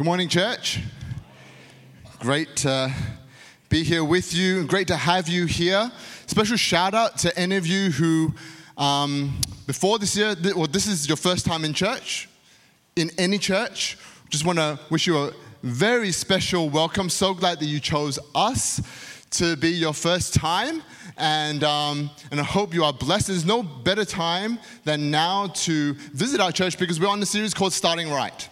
Good morning, church. Great to be here with you. Great to have you here. Special shout out to any of you who, um, before this year, or this is your first time in church, in any church. Just want to wish you a very special welcome. So glad that you chose us to be your first time. And, um, and I hope you are blessed. There's no better time than now to visit our church because we're on the series called Starting Right.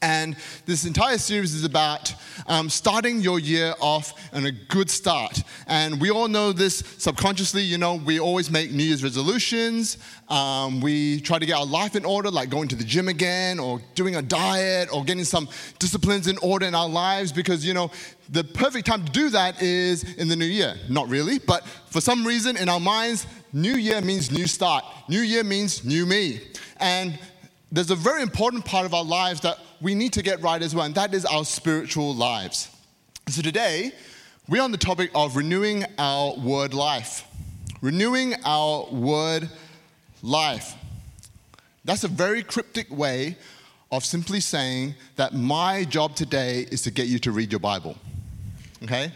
And this entire series is about um, starting your year off on a good start. And we all know this subconsciously. You know, we always make New Year's resolutions. Um, we try to get our life in order, like going to the gym again, or doing a diet, or getting some disciplines in order in our lives, because, you know, the perfect time to do that is in the new year. Not really, but for some reason in our minds, new year means new start. New year means new me. And there's a very important part of our lives that we need to get right as well, and that is our spiritual lives. So today, we're on the topic of renewing our word life. Renewing our word life. That's a very cryptic way of simply saying that my job today is to get you to read your Bible. Okay?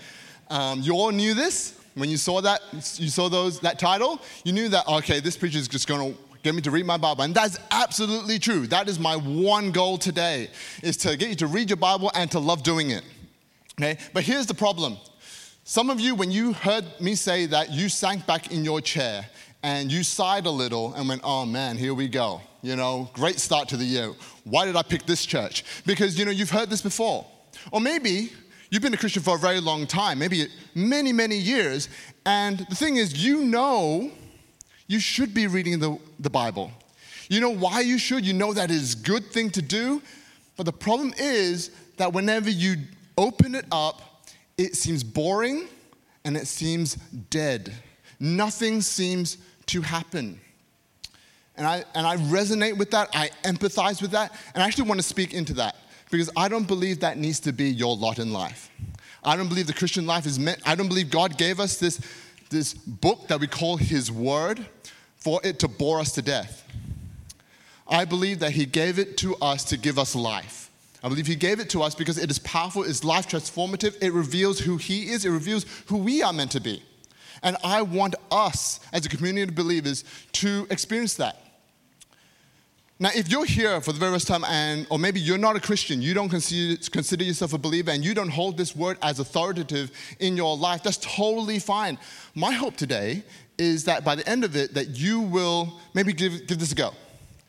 Um, you all knew this when you saw that. You saw those that title. You knew that. Okay, this preacher is just going to get me to read my Bible. And that's absolutely true. That is my one goal today, is to get you to read your Bible and to love doing it. Okay? But here's the problem. Some of you, when you heard me say that, you sank back in your chair and you sighed a little and went, oh man, here we go. You know, great start to the year. Why did I pick this church? Because, you know, you've heard this before. Or maybe you've been a Christian for a very long time, maybe many, many years. And the thing is, you know you should be reading the, the Bible. You know why you should? You know that is a good thing to do. But the problem is that whenever you open it up, it seems boring and it seems dead. Nothing seems to happen. And I, and I resonate with that, I empathize with that, and I actually want to speak into that because I don't believe that needs to be your lot in life. I don't believe the Christian life is meant, I don't believe God gave us this, this book that we call His Word for it to bore us to death. I believe that He gave it to us to give us life. I believe He gave it to us because it is powerful, it's life transformative, it reveals who He is, it reveals who we are meant to be. And I want us as a community of believers to experience that. Now, if you're here for the very first time, and or maybe you're not a Christian, you don't consider, consider yourself a believer, and you don't hold this word as authoritative in your life, that's totally fine. My hope today is that by the end of it, that you will maybe give, give this a go.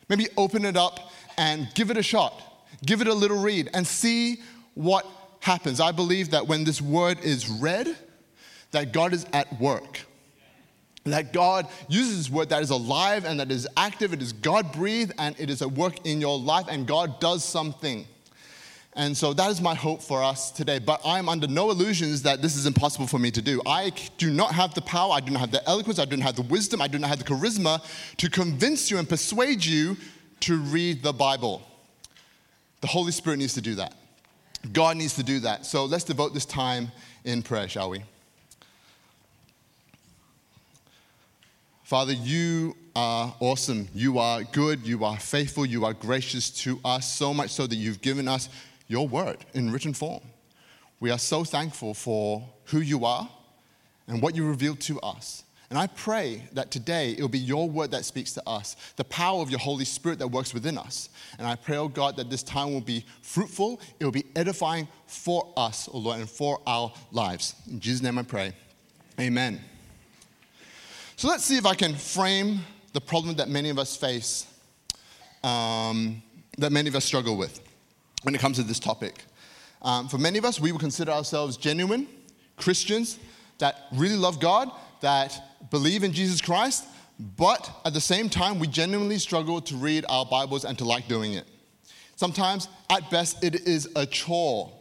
Maybe open it up and give it a shot. Give it a little read and see what happens. I believe that when this word is read, that God is at work. That God uses His word that is alive and that is active, it is God breathed, and it is at work in your life, and God does something. And so that is my hope for us today. But I'm under no illusions that this is impossible for me to do. I do not have the power, I do not have the eloquence, I do not have the wisdom, I do not have the charisma to convince you and persuade you to read the Bible. The Holy Spirit needs to do that. God needs to do that. So let's devote this time in prayer, shall we? Father, you are awesome. You are good. You are faithful. You are gracious to us, so much so that you've given us your word in written form. We are so thankful for who you are and what you revealed to us. And I pray that today it will be your word that speaks to us, the power of your Holy Spirit that works within us. And I pray, oh God, that this time will be fruitful, it will be edifying for us, oh Lord, and for our lives. In Jesus' name I pray. Amen. So let's see if I can frame the problem that many of us face, um, that many of us struggle with when it comes to this topic. Um, for many of us, we would consider ourselves genuine Christians that really love God, that believe in Jesus Christ, but at the same time, we genuinely struggle to read our Bibles and to like doing it. Sometimes, at best, it is a chore.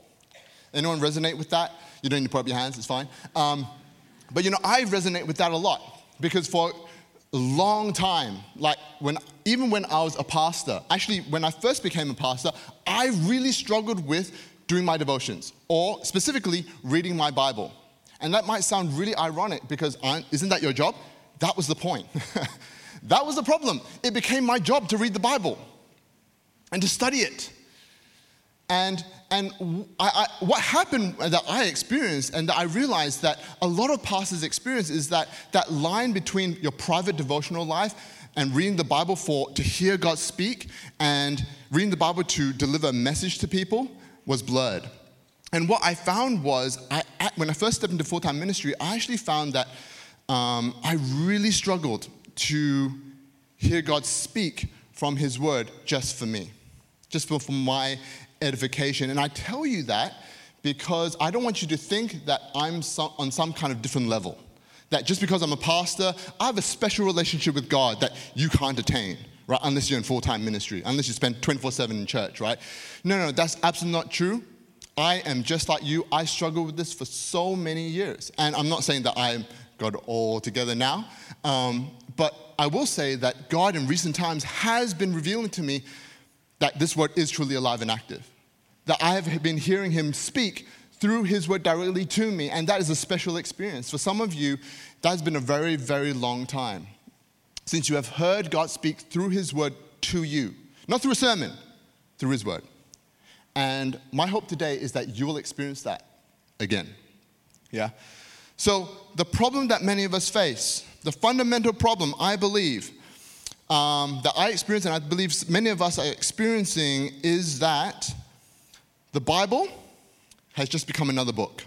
Anyone resonate with that? You don't need to put up your hands, it's fine. Um, but you know, I resonate with that a lot because for a long time, like when even when I was a pastor, actually when I first became a pastor, I really struggled with doing my devotions or specifically reading my Bible. And that might sound really ironic because isn't that your job? That was the point. that was the problem. It became my job to read the Bible and to study it. And, and I, I, what happened that I experienced and that I realized that a lot of pastors experience is that that line between your private devotional life and reading the Bible for to hear God speak and reading the Bible to deliver a message to people was blurred. And what I found was, I, when I first stepped into full time ministry, I actually found that um, I really struggled to hear God speak from His Word just for me, just for, for my edification. And I tell you that because I don't want you to think that I'm some, on some kind of different level. That just because I'm a pastor, I have a special relationship with God that you can't attain, right? Unless you're in full time ministry, unless you spend 24 7 in church, right? No, no, that's absolutely not true. I am just like you. I struggled with this for so many years. And I'm not saying that I got all together now, um, but I will say that God in recent times has been revealing to me that this word is truly alive and active that I have been hearing him speak through his word directly to me, and that is a special experience. For some of you, that has been a very, very long time since you have heard God speak through his word to you, not through a sermon, through his word. And my hope today is that you will experience that again. Yeah? So, the problem that many of us face, the fundamental problem, I believe, um, that I experience and I believe many of us are experiencing is that the Bible has just become another book.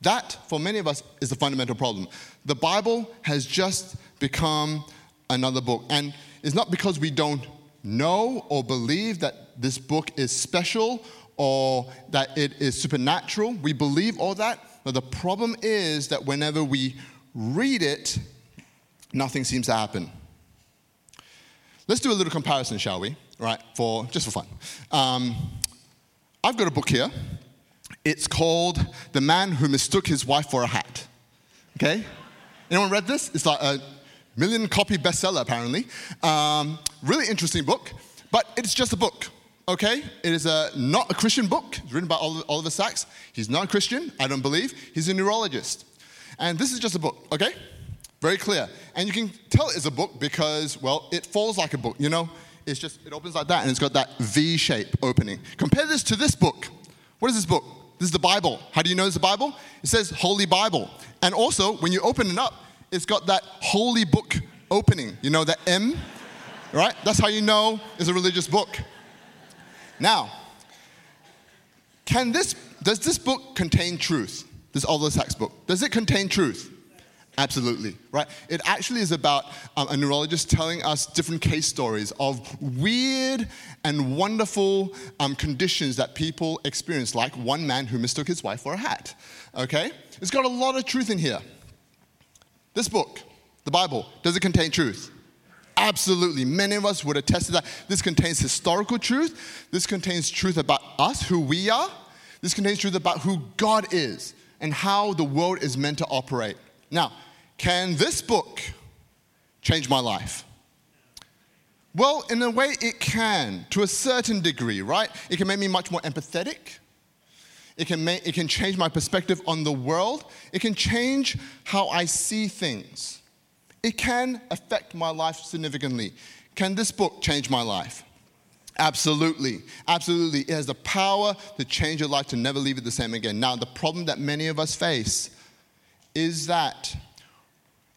That, for many of us, is the fundamental problem. The Bible has just become another book. And it's not because we don't know or believe that this book is special or that it is supernatural. We believe all that. But the problem is that whenever we read it, nothing seems to happen. Let's do a little comparison, shall we? Right, for just for fun. Um, I've got a book here. It's called The Man Who Mistook His Wife for a Hat. Okay? Anyone read this? It's like a million copy bestseller, apparently. Um, really interesting book, but it's just a book. Okay? It is a, not a Christian book. It's written by Oliver Sacks. He's not a Christian, I don't believe. He's a neurologist. And this is just a book, okay? Very clear. And you can tell it's a book because, well, it falls like a book, you know? It's just, it opens like that and it's got that V shape opening. Compare this to this book. What is this book? This is the Bible. How do you know it's the Bible? It says Holy Bible. And also, when you open it up, it's got that holy book opening. You know, that M, right? That's how you know it's a religious book. Now, can this, does this book contain truth? This Oliver Sacks book. Does it contain truth? Absolutely, right? It actually is about um, a neurologist telling us different case stories of weird and wonderful um, conditions that people experience, like one man who mistook his wife for a hat. Okay? It's got a lot of truth in here. This book, the Bible, does it contain truth? Absolutely. Many of us would attest to that. This contains historical truth. This contains truth about us, who we are. This contains truth about who God is and how the world is meant to operate. Now, can this book change my life? Well, in a way, it can, to a certain degree, right? It can make me much more empathetic. It can, make, it can change my perspective on the world. It can change how I see things. It can affect my life significantly. Can this book change my life? Absolutely. Absolutely. It has the power to change your life, to never leave it the same again. Now, the problem that many of us face is that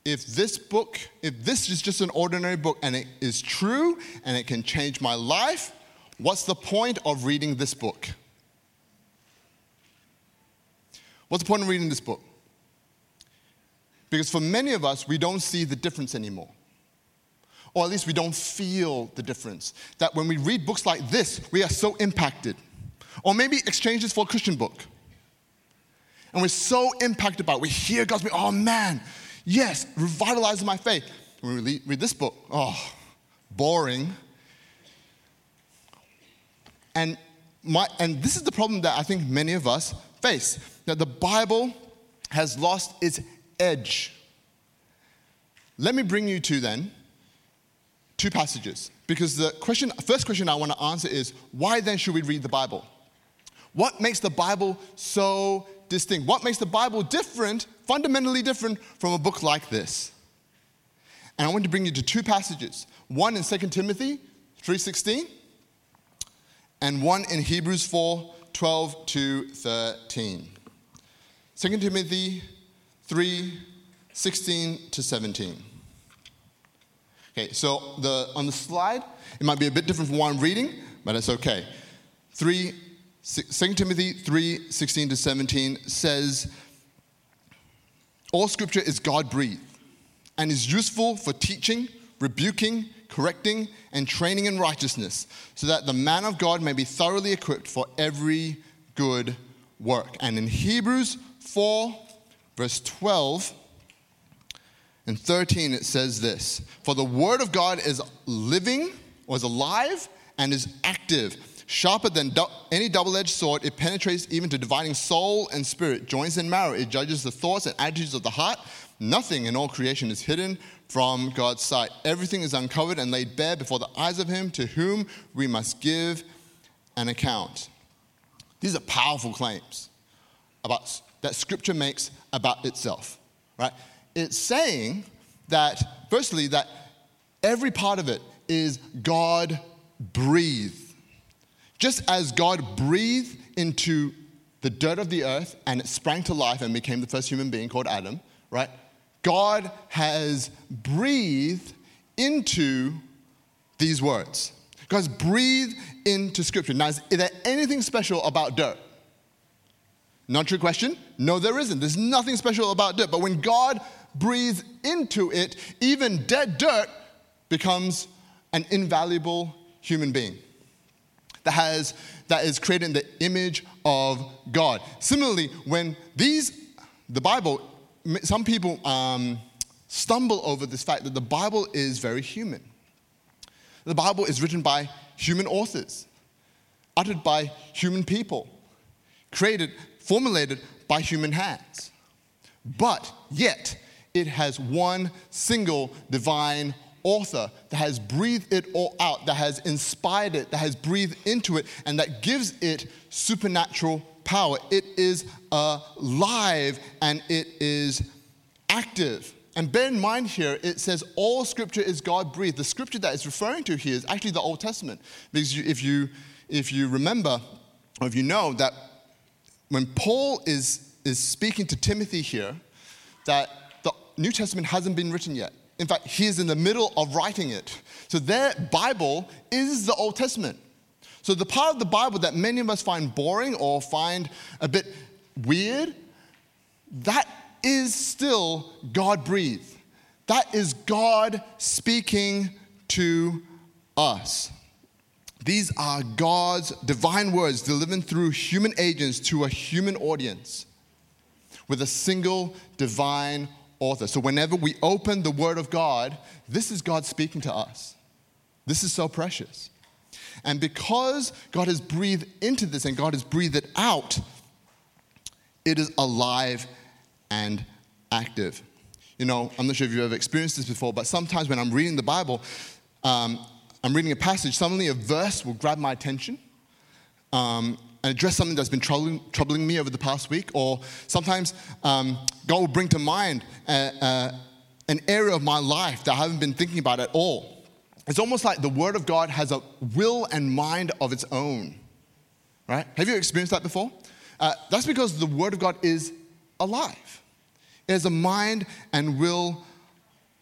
if this book, if this is just an ordinary book and it is true and it can change my life, what's the point of reading this book? What's the point of reading this book? Because for many of us, we don't see the difference anymore. Or at least we don't feel the difference. That when we read books like this, we are so impacted. Or maybe exchange for a Christian book and we're so impacted by it. We hear God's oh man, yes, revitalizes my faith. When we read this book, oh, boring. And, my, and this is the problem that I think many of us face that the Bible has lost its edge. Let me bring you to then two passages. Because the question, first question I want to answer is why then should we read the Bible? What makes the Bible so distinct? What makes the Bible different, fundamentally different from a book like this? And I want to bring you to two passages. One in 2 Timothy 3:16 and one in Hebrews 4 12 to 13. 2 Timothy 3 16 to 17. Okay, so the, on the slide, it might be a bit different from what I'm reading, but it's okay. 3, 2 Timothy 3 16 to 17 says, All scripture is God breathed and is useful for teaching, rebuking, correcting, and training in righteousness, so that the man of God may be thoroughly equipped for every good work. And in Hebrews 4, verse 12 and 13, it says this For the word of God is living, or is alive, and is active sharper than any double edged sword. It penetrates even to dividing soul and spirit, joints and marrow. It judges the thoughts and attitudes of the heart. Nothing in all creation is hidden from God's sight. Everything is uncovered and laid bare before the eyes of Him to whom we must give an account. These are powerful claims about, that Scripture makes about itself, right? It's saying that, firstly, that every part of it is God breathed. Just as God breathed into the dirt of the earth and it sprang to life and became the first human being called Adam, right? God has breathed into these words. God's breathed into Scripture. Now, is there anything special about dirt? Not true question. No, there isn't. There's nothing special about dirt. But when God breathes into it, even dead dirt becomes an invaluable human being that has that is created in the image of God. Similarly, when these the Bible some people um, stumble over this fact that the Bible is very human. The Bible is written by human authors, uttered by human people, created, formulated by human hands. But yet, it has one single divine author that has breathed it all out, that has inspired it, that has breathed into it, and that gives it supernatural power. It is alive and it is active. And bear in mind here, it says all scripture is God breathed. The scripture that it's referring to here is actually the Old Testament. Because if, you, if you remember, or if you know, that when Paul is, is speaking to Timothy here, that the New Testament hasn't been written yet. In fact, he is in the middle of writing it. So their Bible is the Old Testament. So, the part of the Bible that many of us find boring or find a bit weird, that is still God breathed. That is God speaking to us. These are God's divine words delivered through human agents to a human audience with a single divine author. So, whenever we open the Word of God, this is God speaking to us. This is so precious. And because God has breathed into this and God has breathed it out, it is alive and active. You know, I'm not sure if you've ever experienced this before, but sometimes when I'm reading the Bible, um, I'm reading a passage, suddenly a verse will grab my attention um, and address something that's been troubling, troubling, me over the past week. Or sometimes um, God will bring to mind a, a, an area of my life that I haven't been thinking about at all. It's almost like the Word of God has a will and mind of its own. Right? Have you experienced that before? Uh, that's because the Word of God is alive. It has a mind and will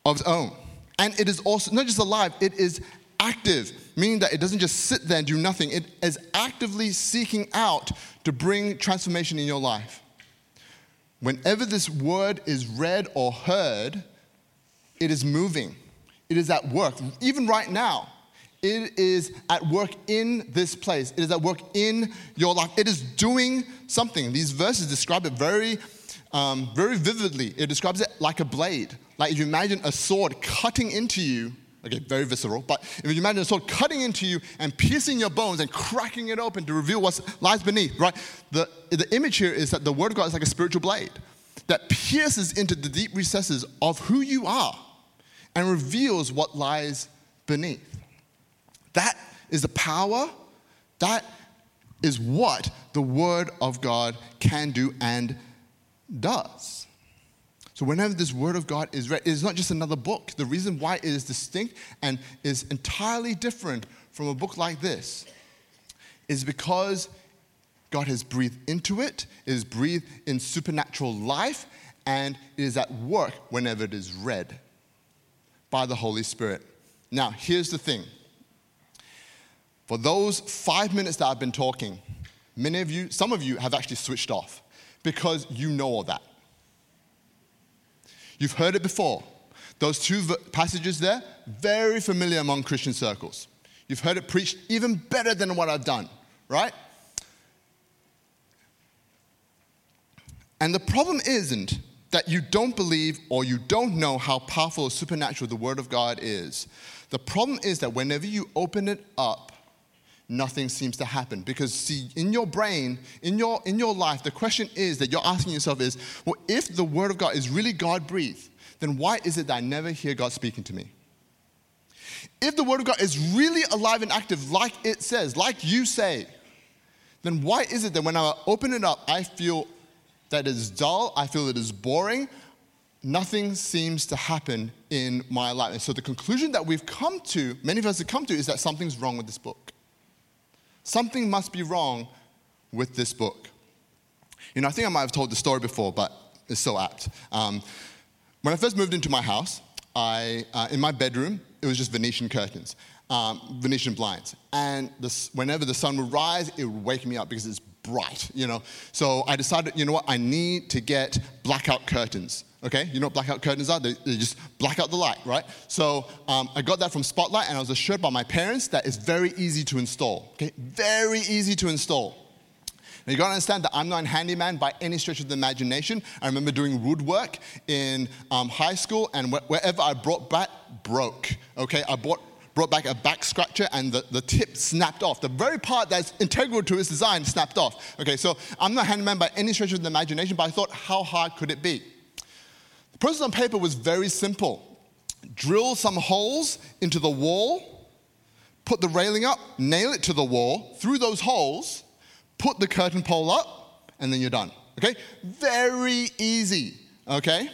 of its own. And it is also not just alive, it is active, meaning that it doesn't just sit there and do nothing. It is actively seeking out to bring transformation in your life. Whenever this word is read or heard, it is moving it is at work. Even right now, it is at work in this place. It is at work in your life. It is doing something. These verses describe it very, um, very vividly. It describes it like a blade. Like if you imagine a sword cutting into you, okay, very visceral, but if you imagine a sword cutting into you and piercing your bones and cracking it open to reveal what lies beneath, right? The, the image here is that the Word of God is like a spiritual blade that pierces into the deep recesses of who you are and reveals what lies beneath. That is the power, that is what the Word of God can do and does. So, whenever this Word of God is read, it is not just another book. The reason why it is distinct and is entirely different from a book like this is because God has breathed into it, it is breathed in supernatural life, and it is at work whenever it is read by the Holy Spirit. Now, here's the thing. For those five minutes that I've been talking, many of you, some of you have actually switched off because you know all that. You've heard it before. Those two passages there, very familiar among Christian circles. You've heard it preached even better than what I've done, right? And the problem isn't that you don't believe or you don't know how powerful or supernatural the Word of God is. The problem is that whenever you open it up, nothing seems to happen. Because, see, in your brain, in your, in your life, the question is that you're asking yourself is, well, if the Word of God is really God breathed, then why is it that I never hear God speaking to me? If the Word of God is really alive and active, like it says, like you say, then why is it that when I open it up, I feel that it is dull, I feel that it is boring, nothing seems to happen in my life? And so the conclusion that we've come to, many of us have come to, is that something's wrong with this book. Something must be wrong with this book. You know, I think I might have told the story before, but it's so apt. Um, when I first moved into my house, I, uh, in my bedroom, it was just Venetian curtains, um, Venetian blinds. And whenever the sun would rise, it would wake me up because it's bright, you know. So I decided, you know what, I need to get blackout curtains. Okay, you know what blackout curtains are? They, they just black out the light, right? So um, I got that from Spotlight, and I was assured by my parents that it's very easy to install. Okay, very easy to install. Now you gotta understand that I'm not a handyman by any stretch of the imagination. I remember doing woodwork in um, high school, and wh- wherever I brought back, broke. Okay, I bought, brought back a back scratcher, and the, the tip snapped off. The very part that's integral to its design snapped off. Okay, so I'm not a handyman by any stretch of the imagination, but I thought, how hard could it be? The process on paper was very simple drill some holes into the wall, put the railing up, nail it to the wall, through those holes, put the curtain pole up, and then you're done. Okay? Very easy. Okay?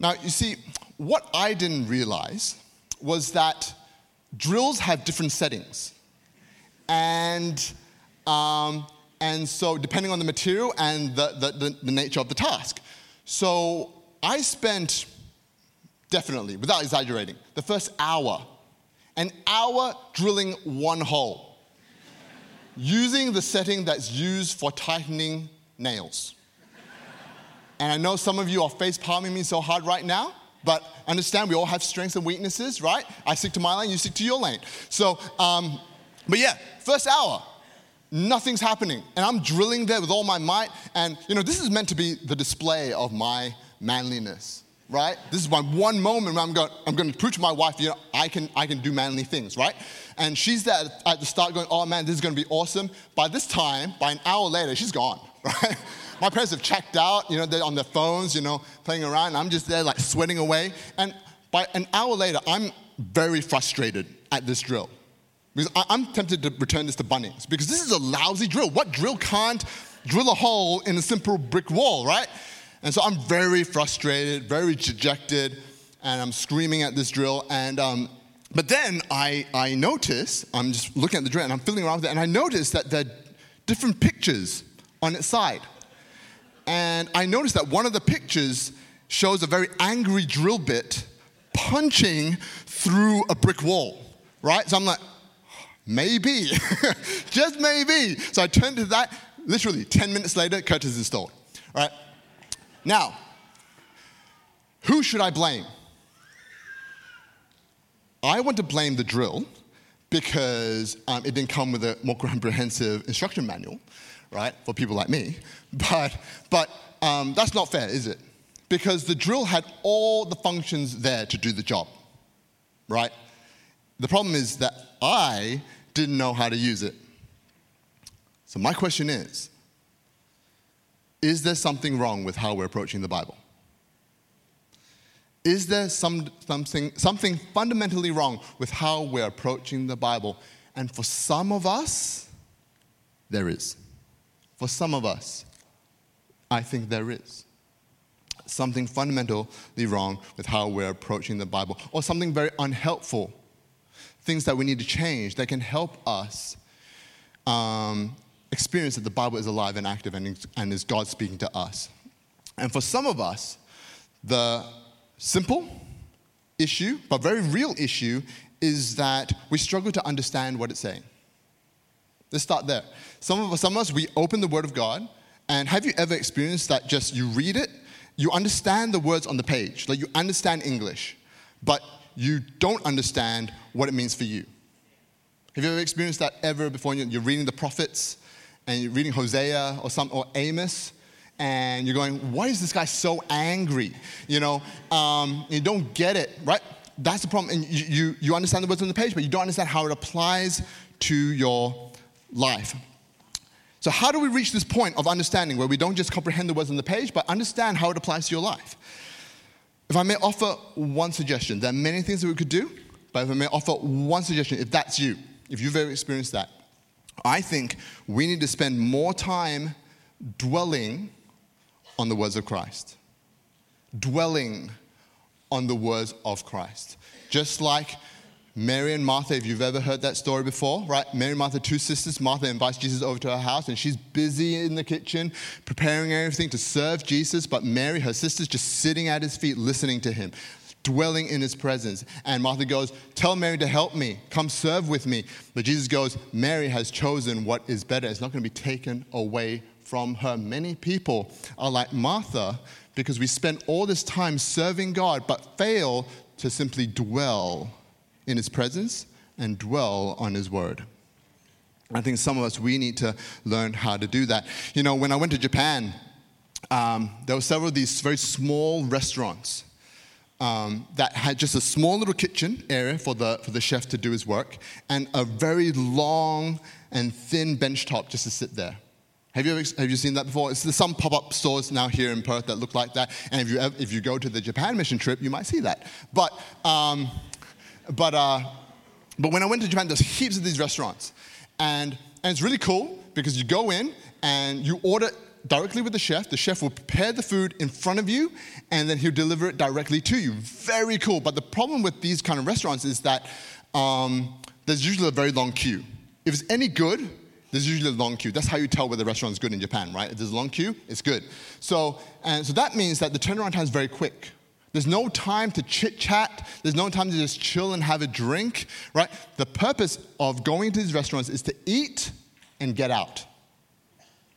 Now, you see, what I didn't realize was that drills have different settings. And, um, and so, depending on the material and the, the, the, the nature of the task. So, I spent definitely, without exaggerating, the first hour, an hour drilling one hole using the setting that's used for tightening nails. And I know some of you are face palming me so hard right now, but understand we all have strengths and weaknesses, right? I stick to my lane, you stick to your lane. So, um, but yeah, first hour, nothing's happening. And I'm drilling there with all my might. And, you know, this is meant to be the display of my manliness, right? This is my one moment where I'm going, I'm going to prove to my wife, you know, I can, I can do manly things, right? And she's there at the start going, oh man, this is going to be awesome. By this time, by an hour later, she's gone, right? My parents have checked out, you know, they're on their phones, you know, playing around. And I'm just there like sweating away. And by an hour later, I'm very frustrated at this drill. Because I'm tempted to return this to Bunnings because this is a lousy drill. What drill can't drill a hole in a simple brick wall, right? And so I'm very frustrated, very dejected, and I'm screaming at this drill. And um, but then I, I notice, I'm just looking at the drill and I'm fiddling around with it, and I notice that there are different pictures on its side. And I notice that one of the pictures shows a very angry drill bit punching through a brick wall, right? So I'm like, maybe, just maybe. So I turned to that, literally 10 minutes later, curtains installed, right? Now, who should I blame? I want to blame the drill because um, it didn't come with a more comprehensive instruction manual, right, for people like me. But, but um, that's not fair, is it? Because the drill had all the functions there to do the job, right? The problem is that I didn't know how to use it. So, my question is Is there something wrong with how we're approaching the Bible? Is there some, something, something fundamentally wrong with how we're approaching the Bible? And for some of us, there is. For some of us, I think there is. Something fundamentally wrong with how we're approaching the Bible, or something very unhelpful. Things that we need to change that can help us um, experience that the Bible is alive and active and, and is God speaking to us. And for some of us, the simple issue, but very real issue, is that we struggle to understand what it's saying. Let's start there. Some of us, some of us, we open the Word of God, and have you ever experienced that just you read it, you understand the words on the page, like you understand English, but you don't understand what it means for you? Have you ever experienced that ever before? You're reading the prophets and you're reading Hosea or some or Amos, and you're going, "Why is this guy so angry?" You know, um, you don't get it, right? That's the problem. And you, you, you understand the words on the page, but you don't understand how it applies to your life. So, how do we reach this point of understanding where we don't just comprehend the words on the page, but understand how it applies to your life? If I may offer one suggestion, there are many things that we could do, but if I may offer one suggestion, if that's you, if you've ever experienced that, I think we need to spend more time dwelling on the words of Christ. Dwelling on the words of Christ. Just like Mary and Martha, if you've ever heard that story before, right? Mary and Martha, two sisters. Martha invites Jesus over to her house and she's busy in the kitchen preparing everything to serve Jesus, but Mary, her sister's just sitting at his feet listening to him dwelling in his presence. And Martha goes, Tell Mary to help me, come serve with me. But Jesus goes, Mary has chosen what is better. It's not going to be taken away from her. Many people are like Martha because we spend all this time serving God but fail to simply dwell in his presence and dwell on his word. I think some of us, we need to learn how to do that. You know, when I went to Japan, um, there were several of these very small restaurants um, that had just a small little kitchen area for the, for the chef to do his work and a very long and thin bench top just to sit there. Have you, ever, have you seen that before? There's some pop up stores now here in Perth that look like that. And if you, if you go to the Japan mission trip, you might see that. But, um, but, uh, but when I went to Japan, there's heaps of these restaurants. And, and it's really cool because you go in and you order directly with the chef. The chef will prepare the food in front of you and then he'll deliver it directly to you. Very cool. But the problem with these kind of restaurants is that um, there's usually a very long queue. If it's any good, there's usually a long queue. That's how you tell whether the restaurant is good in Japan, right? If there's a long queue, it's good. So, and so that means that the turnaround time is very quick. There's no time to chit chat. There's no time to just chill and have a drink, right? The purpose of going to these restaurants is to eat and get out.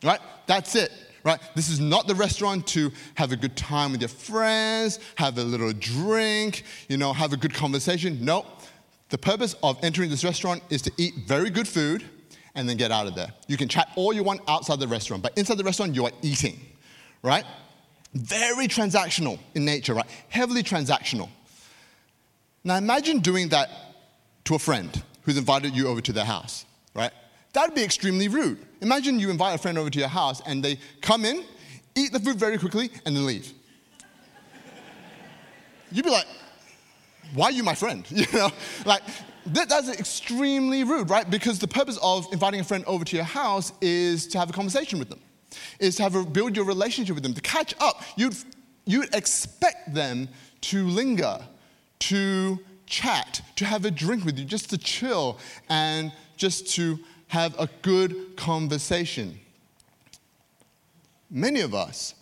Right? That's it. Right? This is not the restaurant to have a good time with your friends, have a little drink, you know, have a good conversation. No. The purpose of entering this restaurant is to eat very good food and then get out of there. You can chat all you want outside the restaurant, but inside the restaurant, you are eating, right? Very transactional in nature, right? Heavily transactional. Now imagine doing that to a friend who's invited you over to their house, right? That'd be extremely rude. Imagine you invite a friend over to your house and they come in, eat the food very quickly, and then leave. You'd be like, why are you my friend? You know, like that, that's extremely rude, right? Because the purpose of inviting a friend over to your house is to have a conversation with them, is to have a, build your relationship with them, to catch up. You'd, you'd expect them to linger, to chat, to have a drink with you, just to chill and just to have a good conversation. Many of us,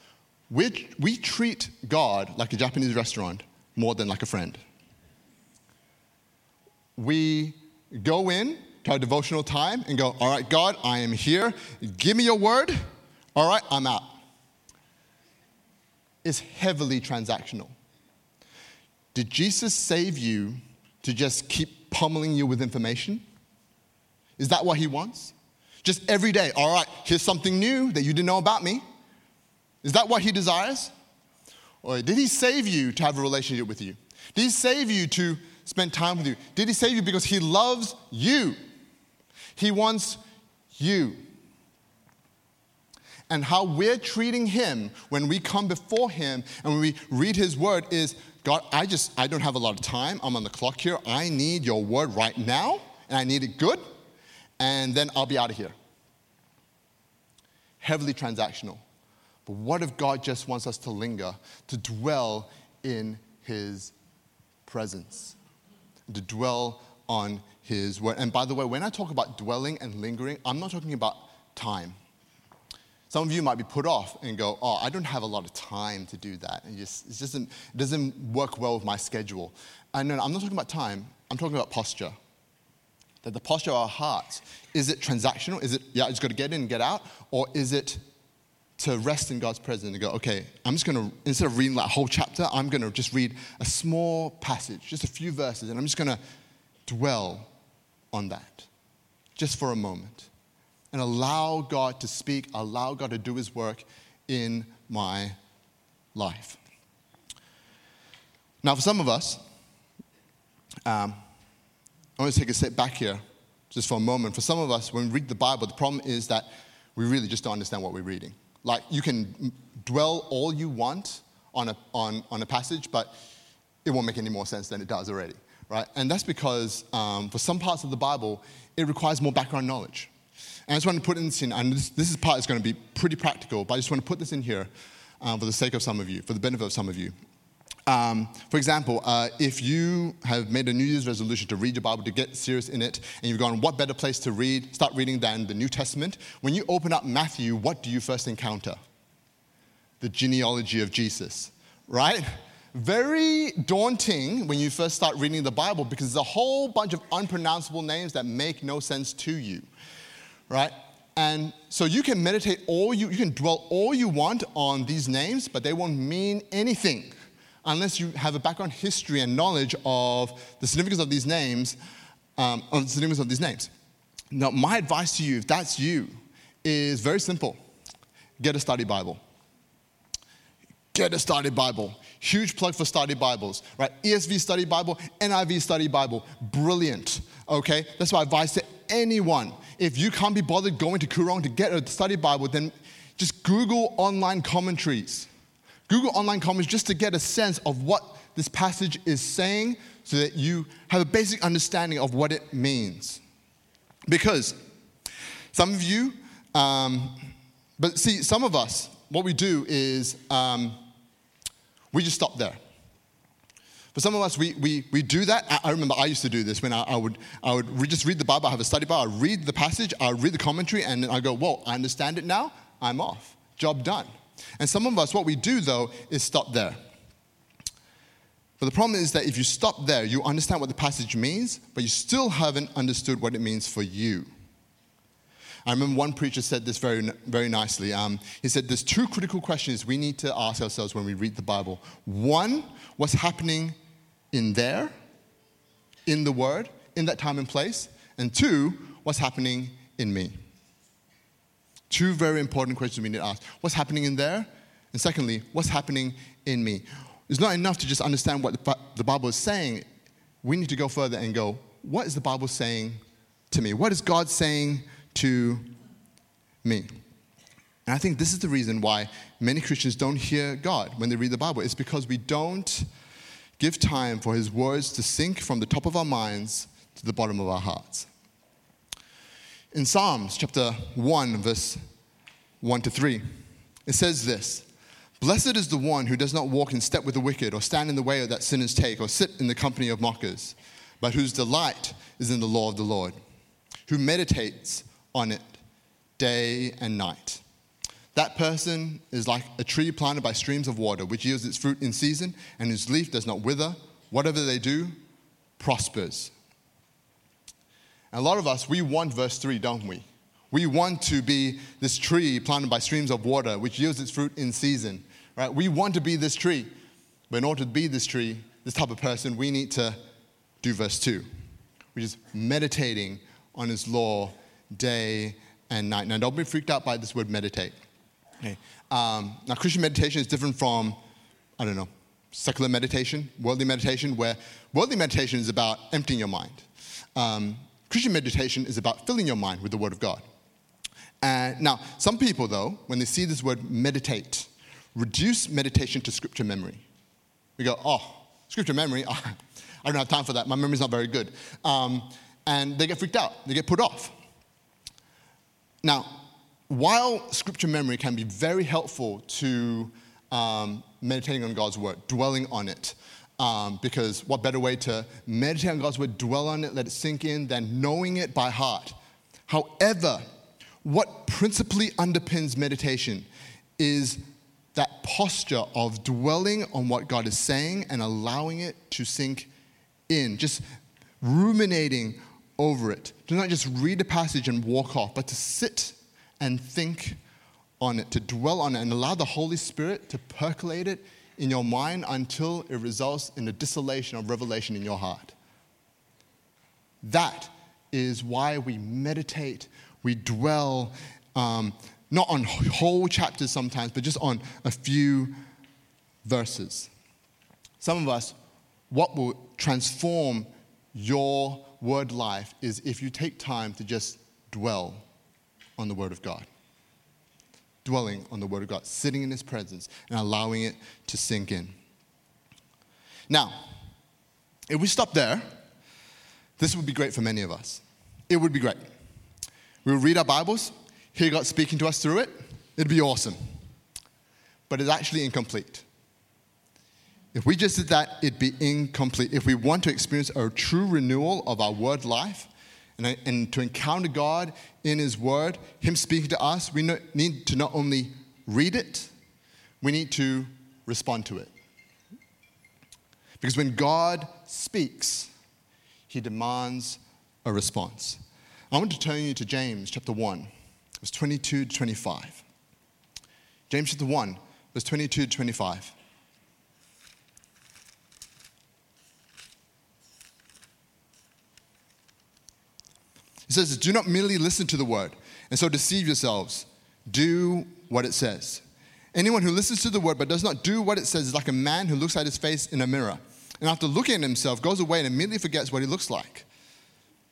we, we treat God like a Japanese restaurant more than like a friend. We go in to our devotional time and go, All right, God, I am here. Give me your word. All right, I'm out. It's heavily transactional. Did Jesus save you to just keep pummeling you with information? Is that what he wants? Just every day, all right, here's something new that you didn't know about me. Is that what he desires? Or did he save you to have a relationship with you? Did he save you to spend time with you? Did he save you because he loves you? He wants you. And how we're treating him when we come before him and when we read his word is God, I just, I don't have a lot of time. I'm on the clock here. I need your word right now, and I need it good and then I'll be out of here. Heavily transactional. But what if God just wants us to linger, to dwell in His presence, to dwell on his word. And by the way, when I talk about dwelling and lingering, I'm not talking about time. Some of you might be put off and go, Oh, I don't have a lot of time to do that. And just, it, doesn't, it doesn't work well with my schedule. And no, I'm not talking about time, I'm talking about posture. That the posture of our hearts, is it transactional? Is it, yeah, I just got to get in and get out? Or is it to rest in God's presence and go, okay, I'm just going to, instead of reading that whole chapter, I'm going to just read a small passage, just a few verses, and I'm just going to dwell on that just for a moment and allow God to speak, allow God to do his work in my life. Now, for some of us, um, I want to take a step back here just for a moment. For some of us, when we read the Bible, the problem is that we really just don't understand what we're reading. Like, you can dwell all you want on a, on, on a passage, but it won't make any more sense than it does already, right? And that's because um, for some parts of the Bible, it requires more background knowledge. And I just want to put this in, and this, this part is going to be pretty practical, but I just want to put this in here um, for the sake of some of you, for the benefit of some of you. Um, for example, uh, if you have made a New Year's resolution to read your Bible, to get serious in it, and you've gone, what better place to read, start reading than the New Testament? When you open up Matthew, what do you first encounter? The genealogy of Jesus, right? Very daunting when you first start reading the Bible because there's a whole bunch of unpronounceable names that make no sense to you right? And so you can meditate all you, you can dwell all you want on these names, but they won't mean anything unless you have a background history and knowledge of the significance of these names, um, of the significance of these names. Now, my advice to you, if that's you, is very simple. Get a study Bible. Get a study Bible. Huge plug for study Bibles, right? ESV study Bible, NIV study Bible. Brilliant, okay? That's my advice to anyone if you can't be bothered going to Koorong to get a study Bible, then just Google online commentaries. Google online commentaries just to get a sense of what this passage is saying so that you have a basic understanding of what it means. Because some of you, um, but see, some of us, what we do is um, we just stop there. For some of us, we, we, we do that. I, I remember I used to do this when I, I would, I would re- just read the Bible. I have a study Bible. I read the passage, I read the commentary, and then I go, whoa, I understand it now. I'm off. Job done. And some of us, what we do though, is stop there. But the problem is that if you stop there, you understand what the passage means, but you still haven't understood what it means for you. I remember one preacher said this very, very nicely. Um, he said, There's two critical questions we need to ask ourselves when we read the Bible. One, what's happening in there, in the Word, in that time and place. And two, what's happening in me? Two very important questions we need to ask. What's happening in there? And secondly, what's happening in me? It's not enough to just understand what the Bible is saying. We need to go further and go, what is the Bible saying to me? What is God saying to me? And I think this is the reason why many Christians don't hear God when they read the Bible. It's because we don't give time for his words to sink from the top of our minds to the bottom of our hearts. In Psalms chapter 1, verse 1 to 3, it says this Blessed is the one who does not walk in step with the wicked, or stand in the way of that sinners take, or sit in the company of mockers, but whose delight is in the law of the Lord, who meditates on it day and night. That person is like a tree planted by streams of water, which yields its fruit in season, and whose leaf does not wither. Whatever they do prospers. And a lot of us, we want verse 3, don't we? We want to be this tree planted by streams of water, which yields its fruit in season, right? We want to be this tree. But in order to be this tree, this type of person, we need to do verse 2, which is meditating on his law day and night. Now, don't be freaked out by this word meditate. Okay. Um, now, Christian meditation is different from, I don't know, secular meditation, worldly meditation, where worldly meditation is about emptying your mind. Um, Christian meditation is about filling your mind with the Word of God. And now, some people, though, when they see this word meditate, reduce meditation to scripture memory. We go, oh, scripture memory, I don't have time for that. My memory's not very good. Um, and they get freaked out, they get put off. Now, while scripture memory can be very helpful to um, meditating on God's word, dwelling on it, Um, because what better way to meditate on God's word, dwell on it, let it sink in, than knowing it by heart? However, what principally underpins meditation is that posture of dwelling on what God is saying and allowing it to sink in, just ruminating over it. To not just read a passage and walk off, but to sit and think on it, to dwell on it, and allow the Holy Spirit to percolate it in your mind until it results in a distillation of revelation in your heart. That is why we meditate, we dwell, um, not on whole chapters sometimes, but just on a few verses. Some of us, what will transform your word life is if you take time to just dwell on the Word of God. Dwelling on the Word of God, sitting in His presence and allowing it to sink in. Now, if we stop there, this would be great for many of us. It would be great. We would read our Bibles, hear God speaking to us through it. It'd be awesome. But it's actually incomplete. If we just did that, it'd be incomplete. If we want to experience a true renewal of our word life and, and to encounter God in His word, Him speaking to us, we need to not only read it, we need to respond to it. Because when God speaks, He demands a response. I want to turn you to James chapter 1, verse 22 to 25. James chapter 1, verse 22 to 25. It says, Do not merely listen to the word and so deceive yourselves. Do what it says. Anyone who listens to the word but does not do what it says is like a man who looks at his face in a mirror and after looking at himself goes away and immediately forgets what he looks like.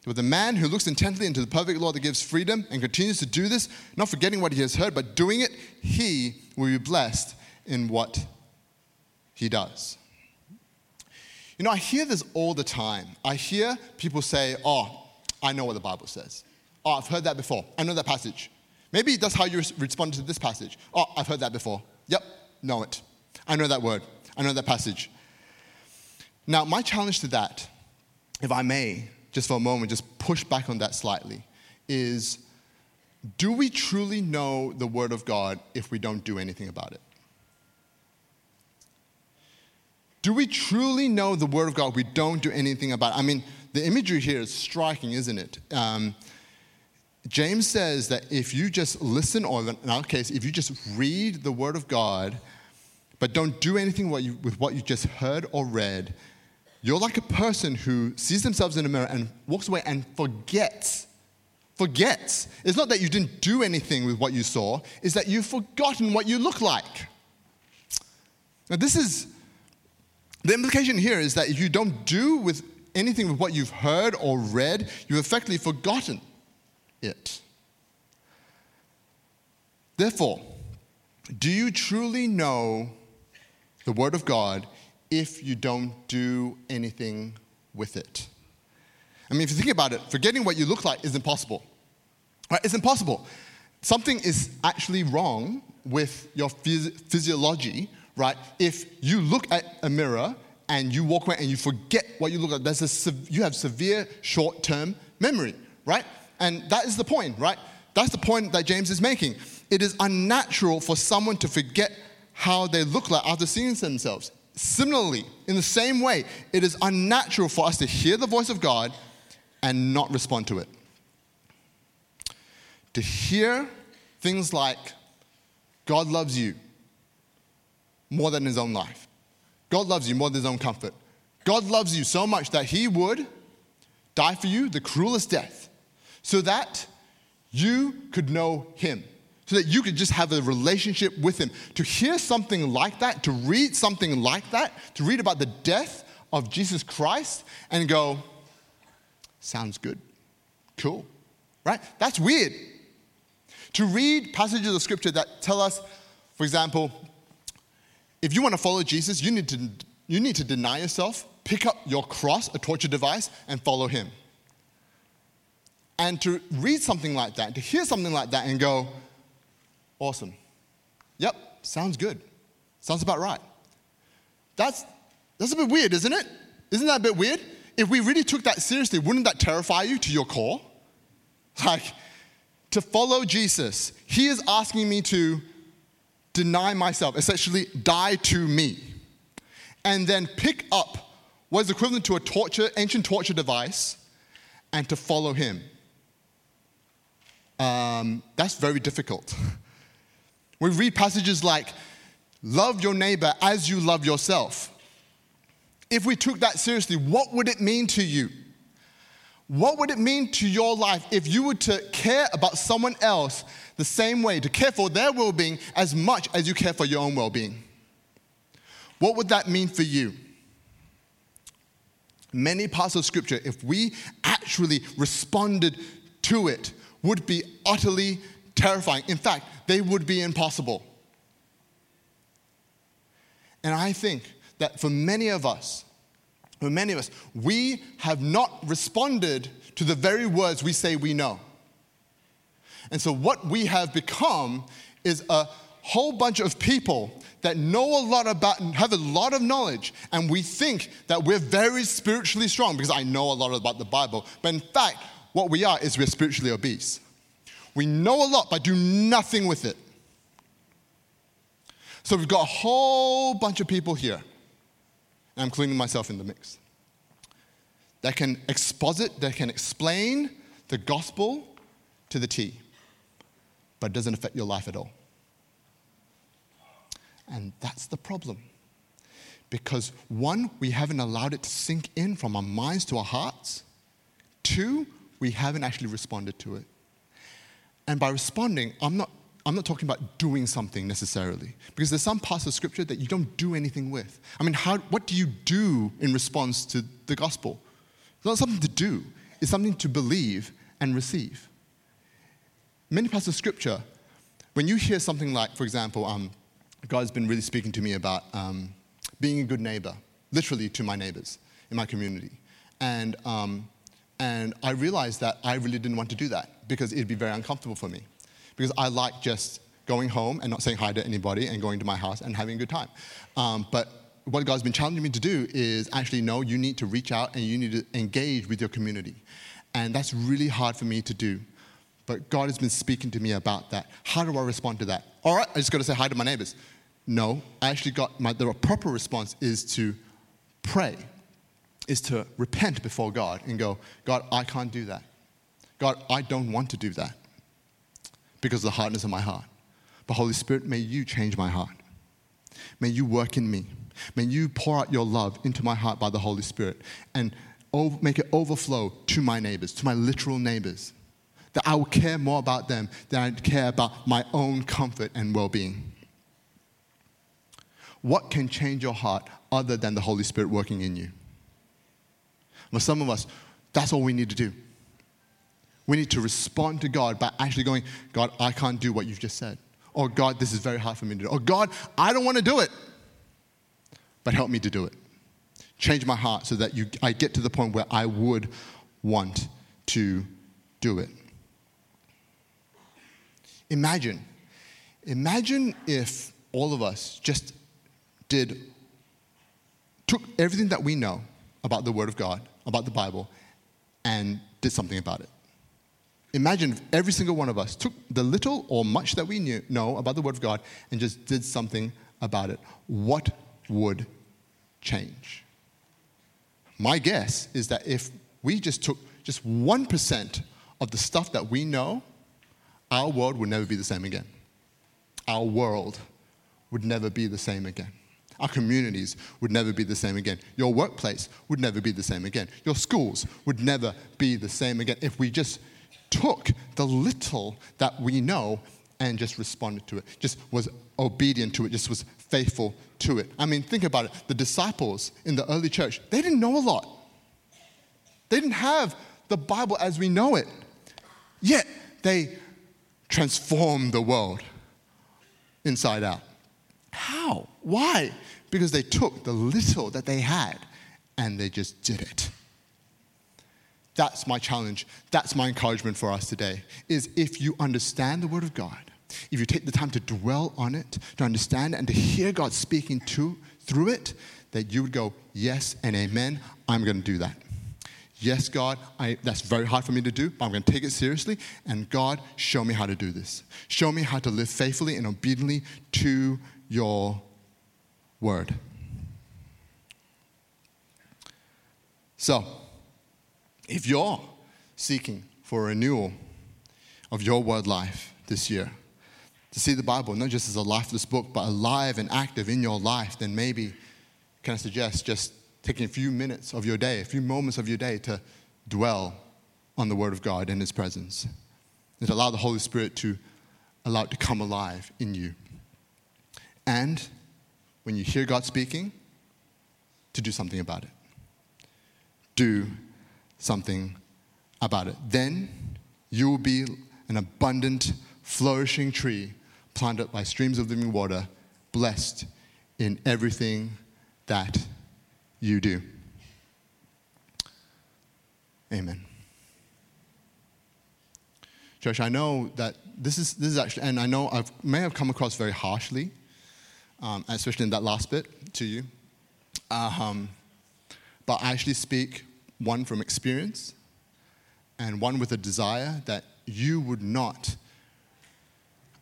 But the man who looks intently into the perfect law that gives freedom and continues to do this, not forgetting what he has heard, but doing it, he will be blessed in what he does. You know, I hear this all the time. I hear people say, Oh, I know what the Bible says. Oh, I've heard that before. I know that passage. Maybe that's how you respond to this passage. Oh, I've heard that before. Yep, know it. I know that word. I know that passage. Now, my challenge to that, if I may, just for a moment, just push back on that slightly, is do we truly know the Word of God if we don't do anything about it? Do we truly know the Word of God if we don't do anything about it? I mean, the imagery here is striking, isn't it? Um, James says that if you just listen, or in our case, if you just read the Word of God, but don't do anything what you, with what you just heard or read, you're like a person who sees themselves in a mirror and walks away and forgets. Forgets. It's not that you didn't do anything with what you saw, it's that you've forgotten what you look like. Now, this is the implication here is that if you don't do with anything with what you've heard or read, you've effectively forgotten it. Therefore, do you truly know the Word of God if you don't do anything with it? I mean, if you think about it, forgetting what you look like is impossible. Right? It's impossible. Something is actually wrong with your phys- physiology, right? If you look at a mirror and you walk away and you forget what you look at. There's a, you have severe short term memory, right? And that is the point, right? That's the point that James is making. It is unnatural for someone to forget how they look like after seeing themselves. Similarly, in the same way, it is unnatural for us to hear the voice of God and not respond to it. To hear things like, God loves you more than his own life. God loves you more than his own comfort. God loves you so much that he would die for you the cruelest death so that you could know him, so that you could just have a relationship with him. To hear something like that, to read something like that, to read about the death of Jesus Christ and go, sounds good, cool, right? That's weird. To read passages of scripture that tell us, for example, if you want to follow Jesus, you need to, you need to deny yourself, pick up your cross, a torture device, and follow him. And to read something like that, to hear something like that and go, awesome. Yep, sounds good. Sounds about right. That's That's a bit weird, isn't it? Isn't that a bit weird? If we really took that seriously, wouldn't that terrify you to your core? Like, to follow Jesus, he is asking me to deny myself, essentially die to me, and then pick up what is equivalent to a torture, ancient torture device, and to follow him. Um, that's very difficult. We read passages like, Love your neighbor as you love yourself. If we took that seriously, what would it mean to you? What would it mean to your life if you were to care about someone else the same way, to care for their well being as much as you care for your own well being? What would that mean for you? Many parts of Scripture, if we actually responded to it, would be utterly terrifying. In fact, they would be impossible. And I think that for many of us, for many of us, we have not responded to the very words we say we know. And so, what we have become is a whole bunch of people that know a lot about, have a lot of knowledge, and we think that we're very spiritually strong because I know a lot about the Bible. But in fact, what we are is we're spiritually obese. We know a lot, but do nothing with it. So we've got a whole bunch of people here, and I'm including myself in the mix, that can exposit, that can explain the gospel to the T, but it doesn't affect your life at all. And that's the problem. Because one, we haven't allowed it to sink in from our minds to our hearts. Two, we haven't actually responded to it. And by responding, I'm not, I'm not talking about doing something necessarily, because there's some parts of scripture that you don't do anything with. I mean, how, what do you do in response to the gospel? It's not something to do, it's something to believe and receive. Many parts of scripture, when you hear something like, for example, um, God's been really speaking to me about um, being a good neighbor, literally to my neighbors in my community. And, um, and I realized that I really didn't want to do that because it'd be very uncomfortable for me. Because I like just going home and not saying hi to anybody and going to my house and having a good time. Um, but what God's been challenging me to do is actually know you need to reach out and you need to engage with your community. And that's really hard for me to do. But God has been speaking to me about that. How do I respond to that? All right, I just got to say hi to my neighbors. No, I actually got my, the proper response is to pray, is to repent before God and go, God, I can't do that. God, I don't want to do that because of the hardness of my heart. But Holy Spirit, may you change my heart. May you work in me. May you pour out your love into my heart by the Holy Spirit and make it overflow to my neighbors, to my literal neighbors. That I will care more about them than I care about my own comfort and well being. What can change your heart other than the Holy Spirit working in you? For some of us, that's all we need to do. We need to respond to God by actually going, God, I can't do what you've just said. Or God, this is very hard for me to do. Or God, I don't want to do it, but help me to do it. Change my heart so that you, I get to the point where I would want to do it. Imagine, imagine if all of us just did, took everything that we know about the Word of God, about the Bible, and did something about it. Imagine if every single one of us took the little or much that we knew, know about the Word of God and just did something about it. What would change? My guess is that if we just took just 1% of the stuff that we know, our world would never be the same again. Our world would never be the same again. Our communities would never be the same again. Your workplace would never be the same again. Your schools would never be the same again if we just took the little that we know and just responded to it, just was obedient to it, just was faithful to it. I mean, think about it. The disciples in the early church, they didn't know a lot. They didn't have the Bible as we know it. Yet they transformed the world inside out. How? Why? Because they took the little that they had and they just did it. That's my challenge. That's my encouragement for us today. Is if you understand the word of God, if you take the time to dwell on it, to understand and to hear God speaking to through it, that you would go, Yes and amen, I'm going to do that. Yes, God, I, that's very hard for me to do, but I'm going to take it seriously. And God, show me how to do this. Show me how to live faithfully and obediently to your word. So, if you're seeking for a renewal of your word life this year, to see the Bible not just as a lifeless book, but alive and active in your life, then maybe, can I suggest, just taking a few minutes of your day, a few moments of your day to dwell on the Word of God and His presence. And to allow the Holy Spirit to allow it to come alive in you. And when you hear God speaking, to do something about it. Do something about it. Then you will be an abundant, flourishing tree planted by streams of living water, blessed in everything that you do. Amen. Josh, I know that this is, this is actually, and I know I may have come across very harshly, um, especially in that last bit to you. Um, but I actually speak one from experience and one with a desire that you would not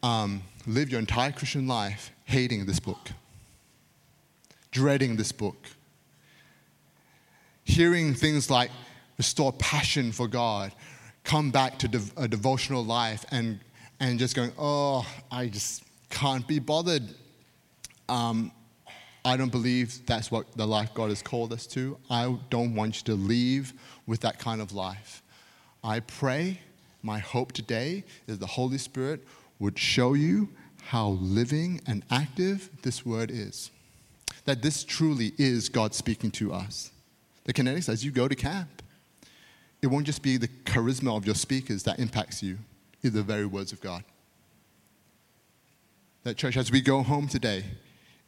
um, live your entire Christian life hating this book, dreading this book, hearing things like restore passion for God, come back to a devotional life, and, and just going, oh, I just can't be bothered. Um, I don't believe that's what the life God has called us to. I don't want you to leave with that kind of life. I pray, my hope today is the Holy Spirit would show you how living and active this word is. That this truly is God speaking to us. The kinetics, as you go to camp, it won't just be the charisma of your speakers that impacts you, it's the very words of God. That church, as we go home today,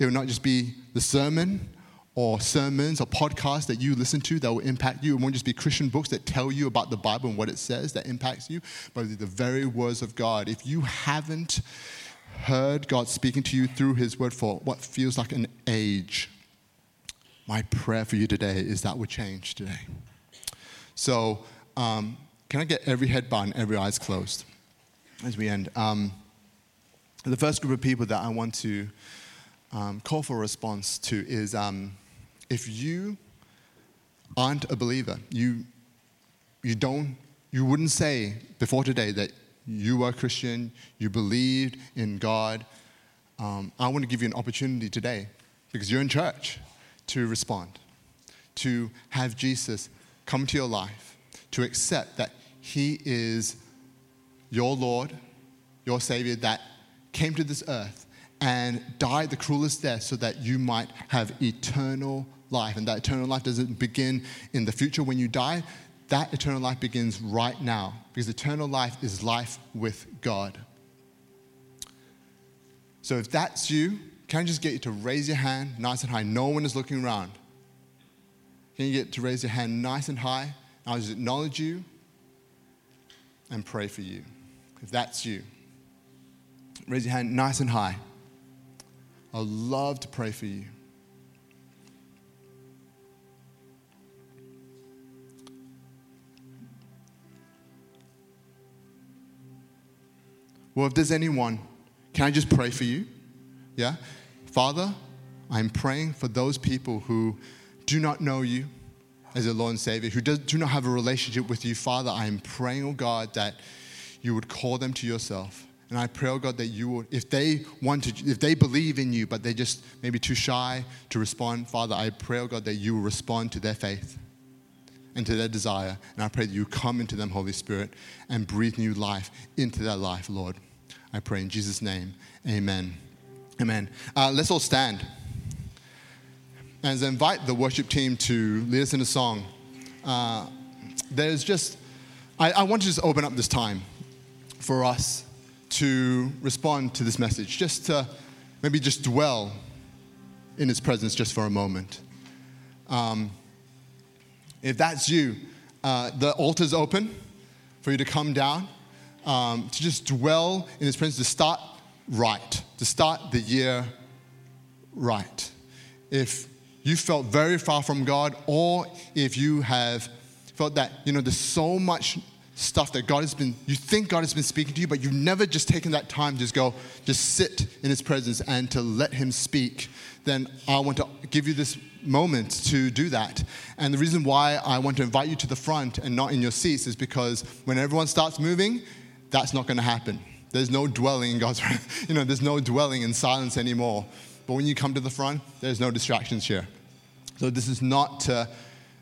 it will not just be the sermon or sermons or podcasts that you listen to that will impact you. It won't just be Christian books that tell you about the Bible and what it says that impacts you, but the very words of God. If you haven't heard God speaking to you through His word for what feels like an age, my prayer for you today is that would change today. So, um, can I get every head bowed and every eyes closed as we end? Um, the first group of people that I want to um, call for a response to is um, if you aren't a believer, you, you don't, you wouldn't say before today that you are Christian, you believed in God. Um, I want to give you an opportunity today because you're in church to respond, to have Jesus come to your life, to accept that He is your Lord, your Savior that came to this earth and died the cruelest death so that you might have eternal life. And that eternal life doesn't begin in the future when you die, that eternal life begins right now because eternal life is life with God. So if that's you, can I just get you to raise your hand nice and high? No one is looking around. Can you get to raise your hand nice and high? I'll just acknowledge you and pray for you. If that's you, raise your hand nice and high. I'd love to pray for you. Well, if there's anyone, can I just pray for you? Yeah? Father, I'm praying for those people who do not know you as a Lord and Savior, who do, not have a relationship with you. Father, I am praying, oh God, that you would call them to yourself. And I pray, oh God, that you would, if they want to, if they believe in you, but they're just maybe too shy to respond, Father, I pray, oh God, that you will respond to their faith and to their desire. And I pray that you come into them, Holy Spirit, and breathe new life into their life, Lord. I pray in Jesus' name. Amen. Amen. Uh, let's all stand. And invite the worship team to lead us in a song. Uh, there's just, I, I want to just open up this time for us to respond to this message, just to maybe just dwell in His presence just for a moment. Um, if that's you, uh, the altar's open for you to come down, um, to just dwell in His presence, to start right, to start the year right. If you felt very far from God, or if you have felt that, you know, there's so much stuff that God has been, you think God has been speaking to you, but you've never just taken that time to just go, just sit in His presence and to let Him speak, then I want to give you this moment to do that. And the reason why I want to invite you to the front and not in your seats is because when everyone starts moving, that's not going to happen. There's no dwelling in God's, you know, there's no dwelling in silence anymore. But when you come to the front, there's no distractions here. So this is not to,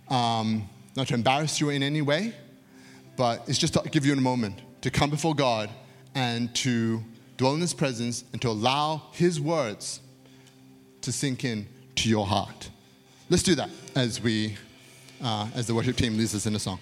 um, not to embarrass you in any way, but it's just to give you a moment to come before God and to dwell in His presence and to allow His words to sink in to your heart. Let's do that as we, uh, as the worship team leads us in a song.